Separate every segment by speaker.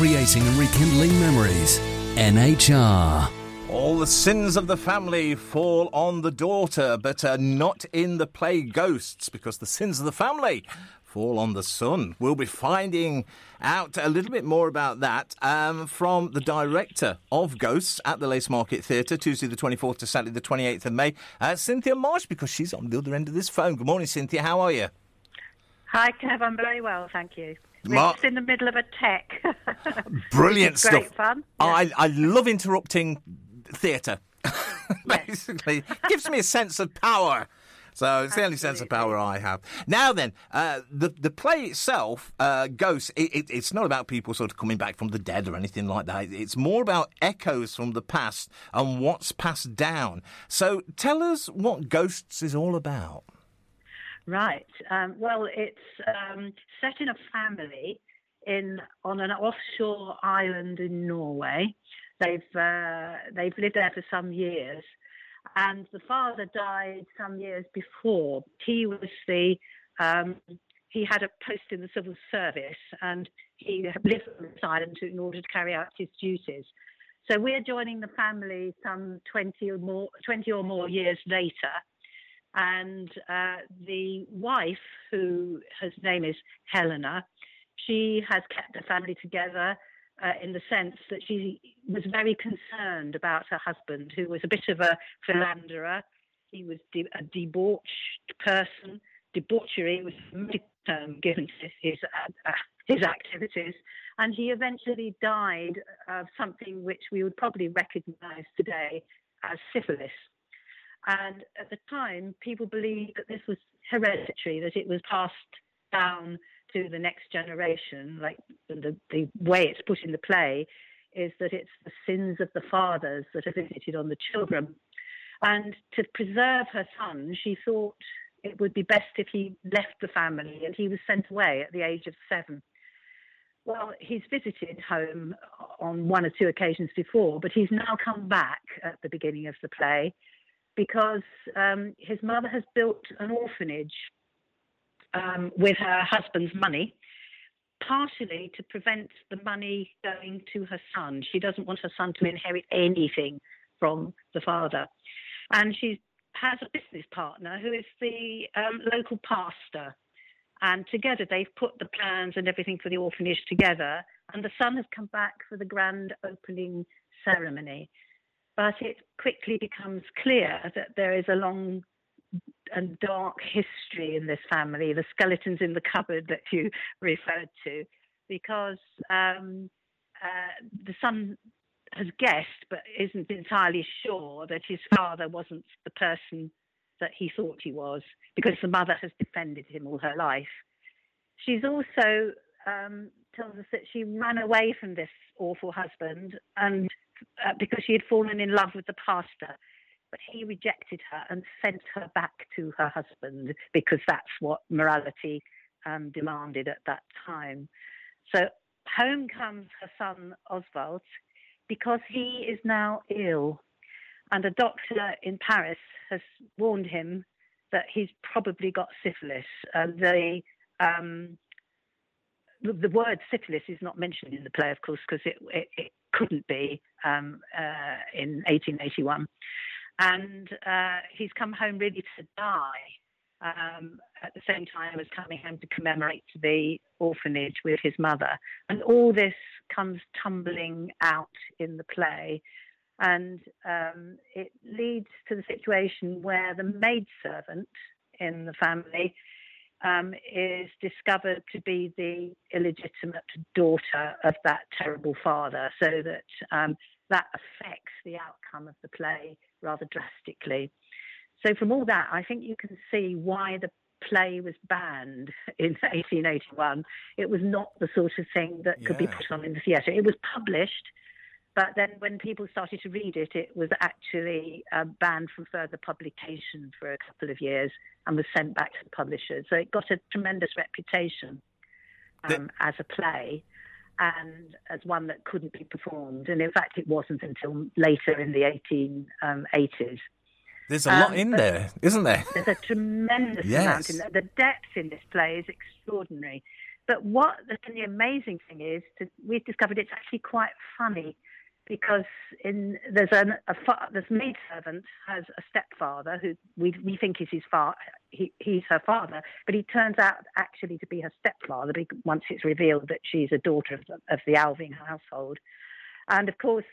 Speaker 1: Creating and rekindling memories. NHR.
Speaker 2: All the sins of the family fall on the daughter, but uh, not in the play Ghosts, because the sins of the family fall on the son. We'll be finding out a little bit more about that um, from the director of Ghosts at the Lace Market Theatre, Tuesday the 24th to Saturday the 28th of May, uh, Cynthia Marsh, because she's on the other end of this phone. Good morning, Cynthia. How are you?
Speaker 3: Hi, Kev. I'm very well, thank you. We're
Speaker 2: Mar-
Speaker 3: just in the middle of a tech.
Speaker 2: Brilliant
Speaker 3: It's great
Speaker 2: stuff.
Speaker 3: fun.
Speaker 2: I, I love interrupting theatre. Basically, gives me a sense of power. So it's the only sense of power I have. Now then, uh, the the play itself, uh, Ghosts, it, it, it's not about people sort of coming back from the dead or anything like that. It's more about echoes from the past and what's passed down. So tell us what Ghosts is all about.
Speaker 3: Right. Um, well, it's um, set in a family in on an offshore island in Norway. They've uh, they've lived there for some years, and the father died some years before. He was the um, he had a post in the civil service, and he lived on this island in order to carry out his duties. So we're joining the family some twenty or more twenty or more years later and uh, the wife, who her name is Helena, she has kept the family together uh, in the sense that she was very concerned about her husband, who was a bit of a philanderer. He was de- a debauched person. Debauchery was a term given to his uh, his activities, and he eventually died of something which we would probably recognise today as syphilis. And at the time, people believed that this was hereditary, that it was passed down to the next generation. Like the, the way it's put in the play is that it's the sins of the fathers that are visited on the children. And to preserve her son, she thought it would be best if he left the family and he was sent away at the age of seven. Well, he's visited home on one or two occasions before, but he's now come back at the beginning of the play because um, his mother has built an orphanage um, with her husband's money, partially to prevent the money going to her son. She doesn't want her son to inherit anything from the father. And she has a business partner who is the um, local pastor. And together they've put the plans and everything for the orphanage together. And the son has come back for the grand opening ceremony but it quickly becomes clear that there is a long and dark history in this family, the skeletons in the cupboard that you referred to, because um, uh, the son has guessed but isn't entirely sure that his father wasn't the person that he thought he was, because the mother has defended him all her life. She's also um, tells us that she ran away from this awful husband and uh, because she had fallen in love with the pastor. But he rejected her and sent her back to her husband because that's what morality um, demanded at that time. So home comes her son Oswald because he is now ill. And a doctor in Paris has warned him that he's probably got syphilis. And the um, the, the word syphilis is not mentioned in the play, of course, because it, it, it, couldn't be um, uh, in 1881. And uh, he's come home really to die um, at the same time as coming home to commemorate the orphanage with his mother. And all this comes tumbling out in the play. And um, it leads to the situation where the maidservant in the family um, is discovered to be the illegitimate daughter of that terrible father, so that um, that affects the outcome of the play rather drastically. So, from all that, I think you can see why the play was banned in 1881. It was not the sort of thing that could be put on in the theatre. It was published, but then when people started to read it, it was actually uh, banned from further publication for a couple of years and was sent back to the publishers. So it got a tremendous reputation
Speaker 2: The-
Speaker 3: um, as a play and as one that couldn't be performed. And in fact, it wasn't until later in the 1880s.
Speaker 2: There's a lot
Speaker 3: Um,
Speaker 2: in there, isn't there?
Speaker 3: There's a tremendous
Speaker 2: Yes.
Speaker 3: amount in there. The depth in this play is extraordinary. But what the, the amazing thing is, to, we've discovered it's actually quite funny because in there's an, a this maid servant has a stepfather who we we think is his father. He, he's her father, but he turns out actually to be her stepfather once it's revealed that she's a daughter of the, of the Alving household. And of course,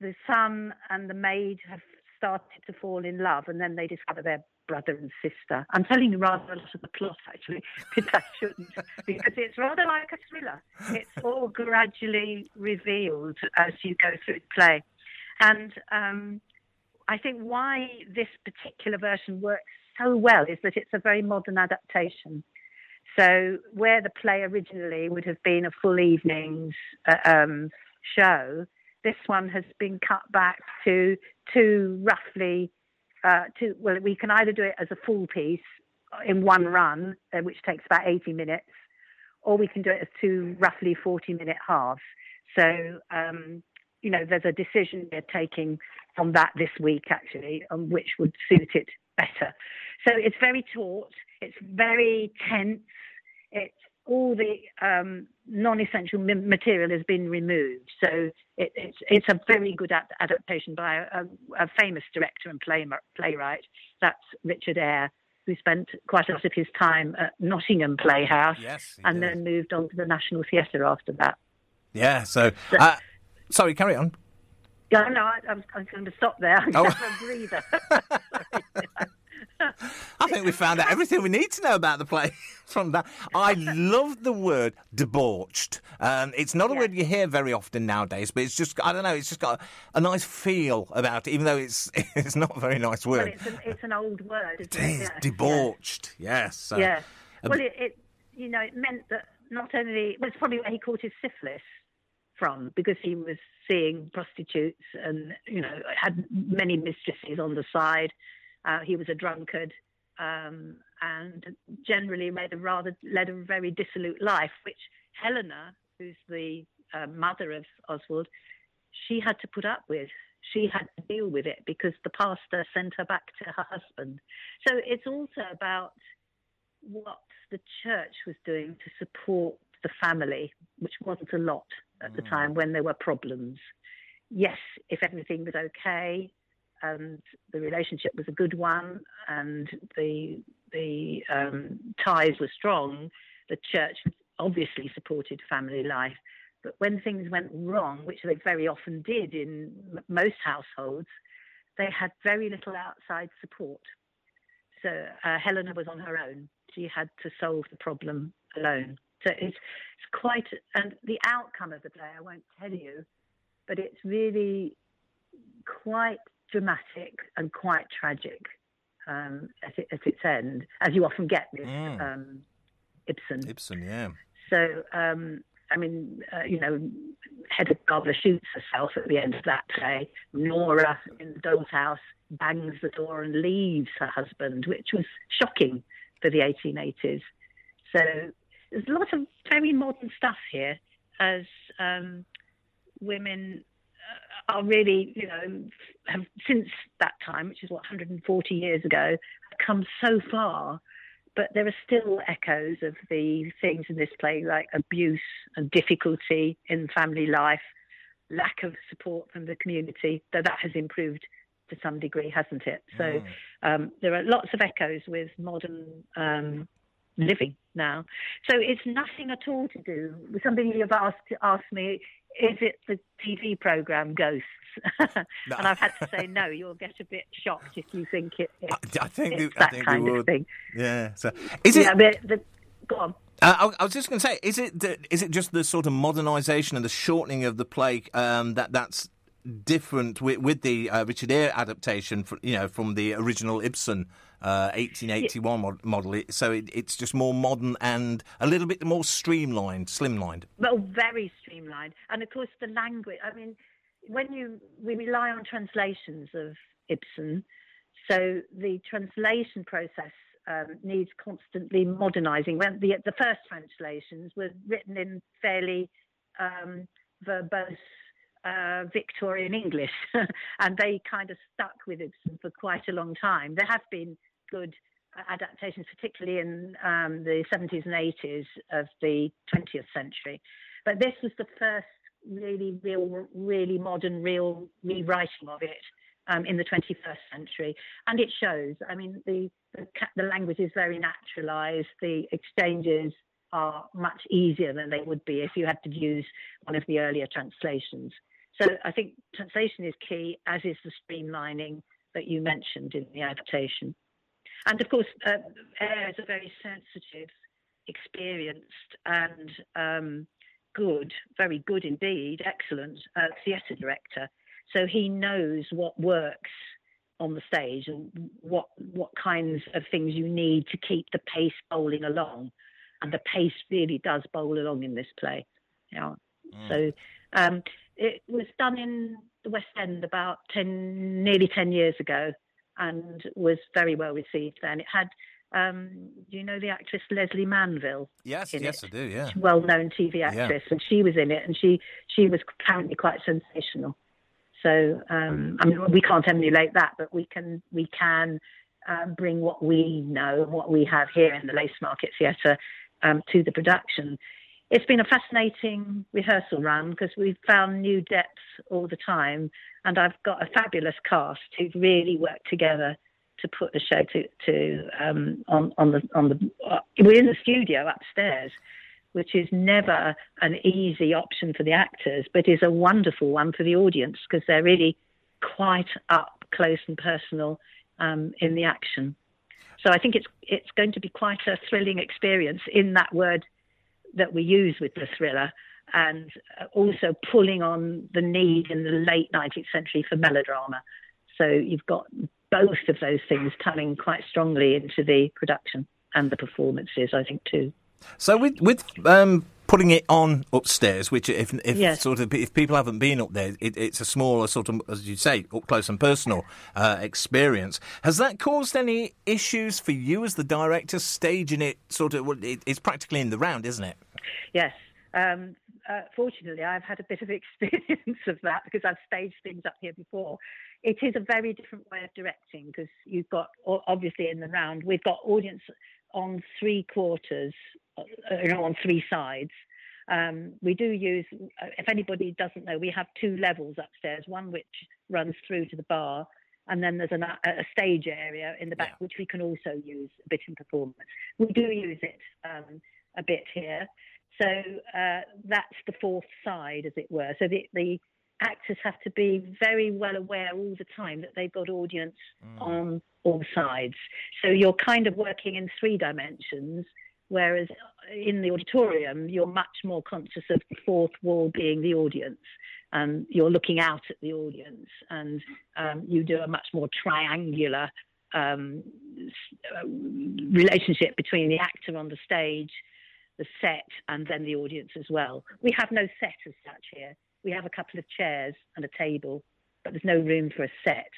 Speaker 3: the son and the maid have started to fall in love, and then they discover they're brother and sister. I'm telling you rather a lot of the plot, actually, but I shouldn't, because it's rather like a thriller. It's all gradually revealed as you go through the play. And um, I think why this particular version works so well is that it's a very modern adaptation. So, where the play originally would have been a full evening's uh, um, show, this one has been cut back to two roughly uh, to well, we can either do it as a full piece in one run, uh, which takes about 80 minutes, or we can do it as two roughly 40 minute halves. So, um, you know, there's a decision we're taking on that this week actually, on which would suit it better. So it's very taut, it's very tense, it's all the um, non-essential material has been removed. So it, it's it's a very good ad- adaptation by a, a, famous director and play, playwright. That's Richard Eyre, who spent quite a lot of his time at Nottingham Playhouse,
Speaker 2: yes,
Speaker 3: and
Speaker 2: did.
Speaker 3: then moved on to the National Theatre after that.
Speaker 2: Yeah. So, uh, sorry, carry on.
Speaker 3: Yeah, no, I, I, was, I was going to stop there. I'm oh. a breather.
Speaker 2: I think we found out everything we need to know about the play from that. I love the word debauched. Um, it's not a yeah. word you hear very often nowadays, but it's just, I don't know, it's just got a, a nice feel about it, even though it's it's not a very nice word.
Speaker 3: It's, an, it's an old word,
Speaker 2: it is, yeah. debauched,
Speaker 3: yeah.
Speaker 2: yes.
Speaker 3: So, yeah. Well, it, it, you know, it meant that not only, well, it's probably where he caught his syphilis from because he was seeing prostitutes and, you know, had many mistresses on the side uh, he was a drunkard um, and generally led a rather led a very dissolute life, which Helena, who's the uh, mother of Oswald, she had to put up with. She had to deal with it because the pastor sent her back to her husband. So it's also about what the church was doing to support the family, which wasn't a lot at mm. the time when there were problems. Yes, if everything was okay, and the relationship was a good one, and the the um, ties were strong. The church obviously supported family life, but when things went wrong, which they very often did in most households, they had very little outside support. So uh, Helena was on her own. She had to solve the problem alone. So it's, it's quite, and the outcome of the play, I won't tell you, but it's really quite dramatic and quite tragic um, at, it, at, its end, as you often get with mm. um, Ibsen.
Speaker 2: Ibsen, yeah.
Speaker 3: So, um, I mean, uh, you know, Hedda Gabler shoots herself at the end of that play. Nora in the doll's house bangs the door and leaves her husband, which was shocking for the 1880s. So there's a lot of very modern stuff here as um, women are really, you know, have since that time, which is what 140 years ago, have come so far. But there are still echoes of the things in this play, like abuse and difficulty in family life, lack of support from the community. Though that has improved to some degree, hasn't it? So mm. um, there are lots of echoes with modern um, living now. So it's nothing at all to do with something you've asked asked me is it the TV program Ghosts? no. and I've had to say no. You'll get a bit shocked if you think it. it I, think it's that I think kind of thing.
Speaker 2: Yeah. So is it?
Speaker 3: Yeah, but the, go on.
Speaker 2: Uh, I, I, was just going to say, is it is it just the sort of modernisation and the shortening of the play um, that that's different with, with the uh, Richard Eyre adaptation, for, you know, from the original Ibsen uh, 1881 yeah. model. So it, it's just more modern and a little bit more streamlined, slimlined.
Speaker 3: Well, very streamlined. And of course, the language. I mean, when you we rely on translations of Ibsen, so the translation process um, needs constantly modernising. When the the first translations were written in fairly um, verbose uh, Victorian English, and they kind of stuck with Ibsen for quite a long time. There have been good adaptations, particularly in um, the 70s and 80s of the 20th century. But this was the first really, real, really modern, real rewriting of it um, in the 21st century, and it shows. I mean, the, the, the language is very naturalised. The exchanges are much easier than they would be if you had to use one of the earlier translations. So I think translation is key, as is the streamlining that you mentioned in the adaptation. And of course, uh, Eyre is a very sensitive, experienced, and um, good, very good indeed, excellent uh, theatre director. So he knows what works on the stage and what what kinds of things you need to keep the pace bowling along. And the pace really does bowl along in this play. Yeah. Mm. So um, it was done in the West End about 10, nearly 10 years ago and was very well received then. It had um, do you know the actress Lesley Manville?
Speaker 2: Yes, yes,
Speaker 3: it?
Speaker 2: I do. Yeah,
Speaker 3: well-known TV actress, yeah. and she was in it, and she she was apparently quite sensational. So um, I mean, we can't emulate that, but we can we can uh, bring what we know what we have here in the Lace Market Theatre um, to the production. It's been a fascinating rehearsal run because we've found new depths all the time, and I've got a fabulous cast who've really worked together to put the show to, to um, on on the on the uh, we're in the studio upstairs, which is never an easy option for the actors, but is a wonderful one for the audience because they're really quite up close and personal um, in the action. So I think it's it's going to be quite a thrilling experience in that word that we use with the thriller and also pulling on the need in the late 19th century for melodrama. So you've got both of those things coming quite strongly into the production and the performances, I think, too.
Speaker 2: So with with um, putting it on upstairs, which if, if yes. sort of if people haven't been up there, it, it's a smaller sort of, as you say, up close and personal uh, experience. Has that caused any issues for you as the director staging it? Sort of, well, it, it's practically in the round, isn't it?
Speaker 3: Yes. Um, uh, fortunately, I've had a bit of experience of that because I've staged things up here before. It is a very different way of directing because you've got, obviously, in the round, we've got audience on three quarters, uh, you know, on three sides. Um, we do use, uh, if anybody doesn't know, we have two levels upstairs, one which runs through to the bar, and then there's an, a stage area in the back, yeah. which we can also use a bit in performance. We do use it um, a bit here. So uh, that's the fourth side, as it were. So the, the actors have to be very well aware all the time that they've got audience mm. on all sides. So you're kind of working in three dimensions, whereas in the auditorium, you're much more conscious of the fourth wall being the audience. And you're looking out at the audience, and um, you do a much more triangular um, uh, relationship between the actor on the stage the set and then the audience as well. We have no set as such here. We have a couple of chairs and a table, but there's no room for a set.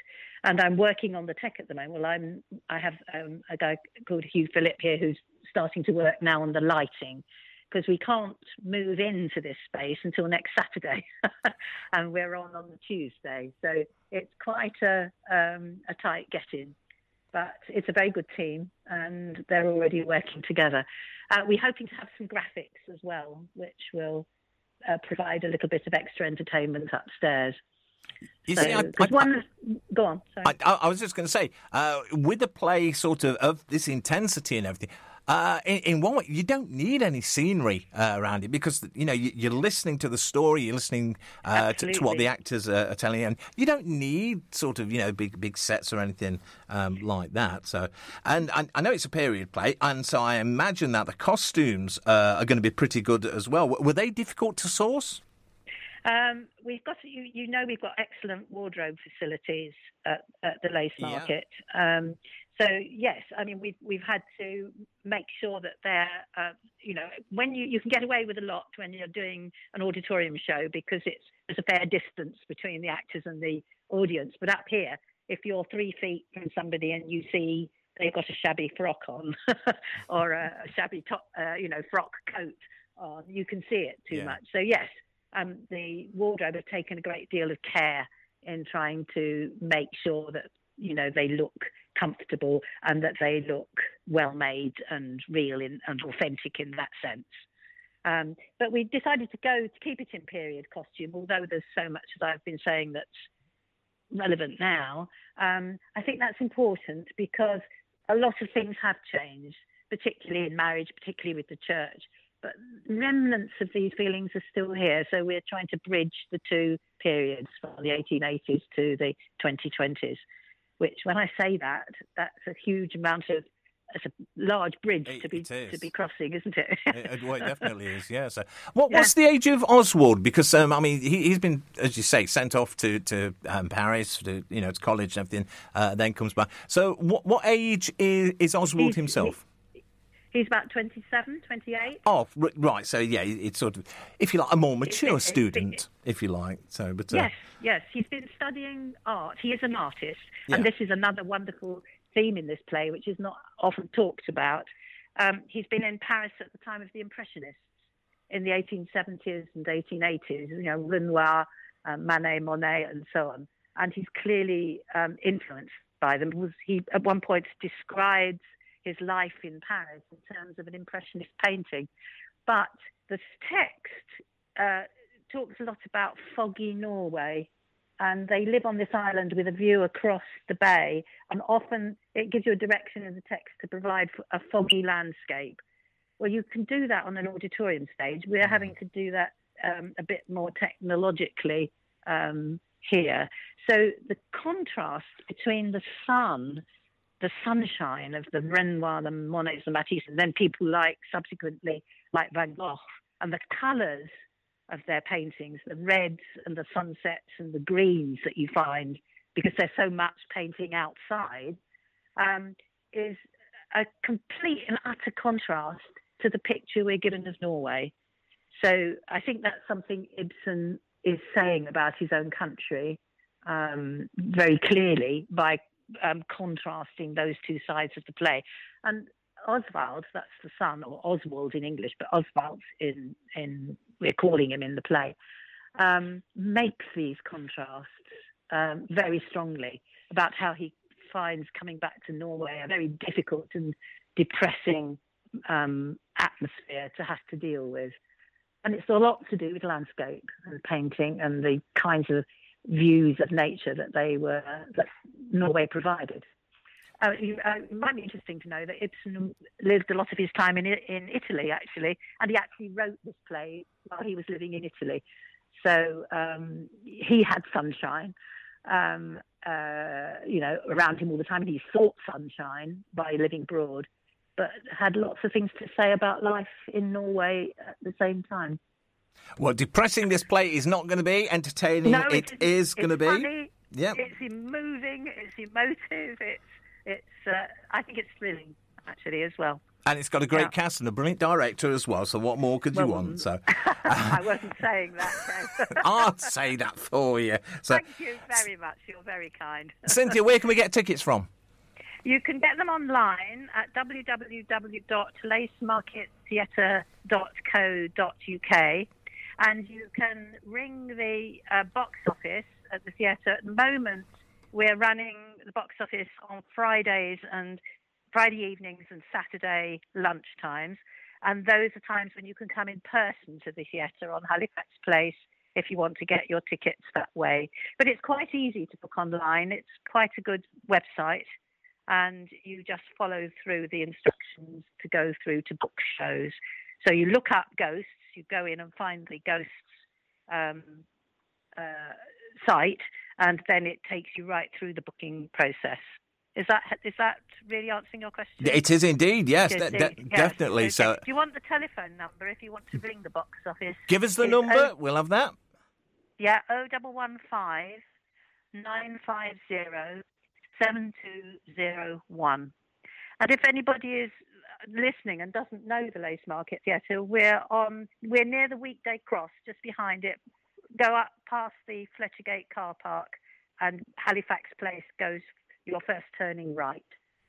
Speaker 3: And I'm working on the tech at the moment. Well, I'm I have um, a guy called Hugh Phillip here who's starting to work now on the lighting because we can't move into this space until next Saturday, and we're on on the Tuesday. So it's quite a um, a tight get in but it's a very good team and they're already working together. Uh, we're hoping to have some graphics as well, which will uh, provide a little bit of extra entertainment upstairs.
Speaker 2: You so, see, I, I,
Speaker 3: one, go on.
Speaker 2: I, I, was just going to say, uh, with the play sort of of this intensity and everything, uh, in, in, one way, you don't need any scenery uh, around it because you know you, are listening to the story, you're listening uh, to, to, what the actors are, are, telling you, and you don't need sort of you know big big sets or anything um, like that. So, and I, I, know it's a period play, and so I imagine that the costumes uh, are going to be pretty good as well. Were they difficult to source?
Speaker 3: Um, we've got you, you know we've got excellent wardrobe facilities at, at the lace market. Yeah. Um, so yes, I mean we've we've had to make sure that they're uh, you know when you you can get away with a lot when you're doing an auditorium show because it's there's a fair distance between the actors and the audience. But up here, if you're three feet from somebody and you see they've got a shabby frock on or a, shabby top, uh, you know, frock coat on, you can see it too yeah. much. So yes, um, the wardrobe have taken a great deal of care in trying to make sure that you know they look comfortable and that they look well made and real in, and authentic in that sense. Um, but we decided to go to keep it in period costume, although there's so much as I've been saying that's relevant now. Um, I think that's important because a lot of things have changed, particularly in marriage, particularly with the church. But remnants of these feelings are still here. So we're trying to bridge the two periods from the 1880s to the 2020s, which, when I say that, that's a huge amount of it's a large bridge
Speaker 2: It-
Speaker 3: to be to be crossing, isn't it?
Speaker 2: It, well, it definitely is, yeah. So, what,
Speaker 3: Yeah.
Speaker 2: what's the age of Oswald? Because um, I mean, he, he's been, as you say, sent off to to um, Paris, to you know, to college and everything. Uh, then comes back. So, what what age is, is Oswald
Speaker 3: He's-
Speaker 2: himself?
Speaker 3: He's about 27, 28.
Speaker 2: Oh, right. So, yeah, it's sort of, if you like, a more mature
Speaker 3: it's-
Speaker 2: student, if you like. So, but uh,
Speaker 3: Yes, yes. He's been studying art. He is an artist. And this is another wonderful theme in this play, which is not often talked about. Um, he's been in Paris at the time of the Impressionists in the 1870s and 1880s, you know, Renoir, um, Manet, Monet, and so on. And he's clearly um, influenced by them. Was he at one point describes his life in Paris in terms of an Impressionist painting, but the text uh, talks a lot about foggy Norway, and they live on this island with a view across the bay, and often it gives you a direction in the text to provide a foggy landscape. Well, you can do that on an auditorium stage. We're having to do that um, a bit more technologically um, here. So the contrast between the sun, the sunshine of the Renoir, the Monets, the Matisse, and then people like subsequently like Van Gogh, and the colours of their paintings, the reds and the sunsets and the greens that you find because there's so much painting outside, um, is a complete and utter contrast to the picture we're given of Norway. So I think that's something Ibsen is saying about his own country um, very clearly by um, contrasting those two sides of the play. And Oswald, that's the son, or Oswald in English, but Oswald in, in we're calling him in the play, um, makes these contrasts um, very strongly about how he finds coming back to Norway a very difficult and depressing um, atmosphere to have to deal with. And it's a lot to do with landscape and painting and the kinds of views of nature that they were that Norway provided. Uh, uh, it might be interesting to know that Ibsen lived a lot of his time in in Italy, actually, and he actually wrote this play while he was living in Italy. So um, he had sunshine, um, uh, you know, around him all the time, and he sought sunshine by living abroad, but had lots of things to say about life in Norway at the same time.
Speaker 2: well, depressing this play is not going to be. Entertaining
Speaker 3: No,
Speaker 2: it
Speaker 3: isn't.
Speaker 2: is going to be.
Speaker 3: Funny,
Speaker 2: Yep.
Speaker 3: It's moving. It's emotive. It's it's. Uh, I think it's thrilling actually as well.
Speaker 2: And it's got a great
Speaker 3: Yeah.
Speaker 2: cast and a brilliant director as well. So, what more could you
Speaker 3: Well,
Speaker 2: want? So,
Speaker 3: I wasn't saying that.
Speaker 2: I'll say that for you. So,
Speaker 3: Thank you very much. You're very kind.
Speaker 2: Cynthia, where can we get tickets from?
Speaker 3: You can get them online at www.lacemarkettheatre.co.uk and you can ring the uh, box office at the theatre. At the moment, we're running the box office on Fridays and Friday evenings and Saturday lunch times. And those are times when you can come in person to the theatre on Halifax Place if you want to get your tickets that way. But it's quite easy to book online. It's quite a good website and you just follow through the instructions to go through to book shows. So you look up ghosts, you go in and find the ghosts um, uh, site, and then it takes you right through the booking process. Is that is that really answering your question?
Speaker 2: It is indeed, yes,
Speaker 3: is
Speaker 2: de- de-
Speaker 3: yes.
Speaker 2: definitely.
Speaker 3: Okay.
Speaker 2: So,
Speaker 3: do you want the telephone number if you want to ring the box office?
Speaker 2: give us the
Speaker 3: It's
Speaker 2: number.
Speaker 3: oh-
Speaker 2: We'll have that.
Speaker 3: Yeah, O double one five nine five zero seven two zero one. And if anybody is listening and doesn't know the Lace Market Theatre, we're on we're near the Weekday Cross, just behind it. Go up past the Fletcher Gate car park, and Halifax Place goes your first turning right.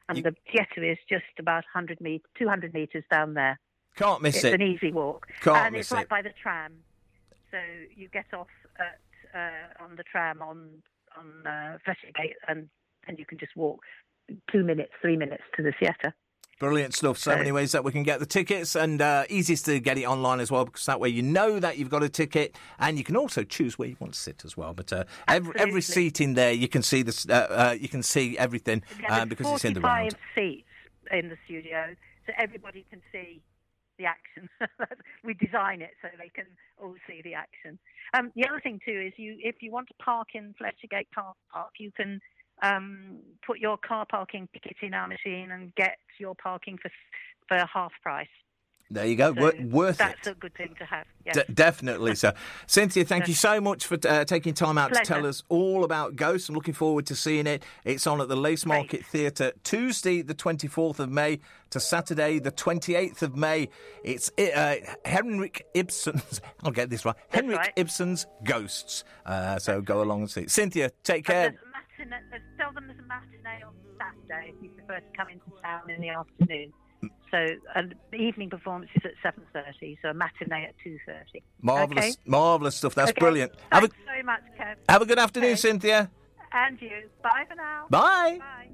Speaker 3: And
Speaker 2: You-
Speaker 3: the theatre is just about 100 met- 200 metres down there.
Speaker 2: Can't miss
Speaker 3: It's
Speaker 2: it.
Speaker 3: It's an easy walk.
Speaker 2: Can't
Speaker 3: and
Speaker 2: miss
Speaker 3: it's right
Speaker 2: it.
Speaker 3: by the tram. So you get off at, uh, on the tram on on uh, Fletcher Gate and and you can just walk two minutes, three minutes to the theatre.
Speaker 2: Brilliant stuff. So, many ways that we can get the tickets, and uh, easiest to get it online as well, because that way you know that you've got a ticket, and you can also choose where you want to sit as well. But uh, every, every seat in there, you can see this. Uh, uh, you can see everything uh, because it's in the
Speaker 3: 45
Speaker 2: round.
Speaker 3: seats in the studio, so everybody can see the action. we design it so they can all see the action. Um, the other thing too is you, if you want to park in Fletchergate Car Park, you can um, put your car parking ticket in our machine and get your parking for for half price.
Speaker 2: There you go.
Speaker 3: So
Speaker 2: Wor- worth
Speaker 3: that's
Speaker 2: it.
Speaker 3: a good thing to have. Yes.
Speaker 2: D- definitely, so Cynthia, thank you so much for uh, taking time out to tell us all about Ghost. I'm looking forward to seeing it. It's on at the Lace
Speaker 3: Great.
Speaker 2: Market Theatre Tuesday, the 24th of May, to Saturday, the 28th of May. It's uh, Henrik Ibsen's. I'll get this right.
Speaker 3: That's
Speaker 2: Henrik
Speaker 3: right.
Speaker 2: Ibsen's Ghosts. Uh, so go along and see. Cynthia, take care.
Speaker 3: There's uh, a matinee, there's, tell them there's a matinee on Saturday if you prefer to come into town in the afternoon. So the evening performance is at seven thirty, so a matinee at two thirty.
Speaker 2: Marvelous,
Speaker 3: Okay.
Speaker 2: marvelous stuff. That's
Speaker 3: Okay.
Speaker 2: brilliant. Have a
Speaker 3: Thanks very much, Kev.
Speaker 2: have a good afternoon,
Speaker 3: Okay.
Speaker 2: Cynthia.
Speaker 3: And you. Bye for now.
Speaker 2: Bye.
Speaker 3: Bye.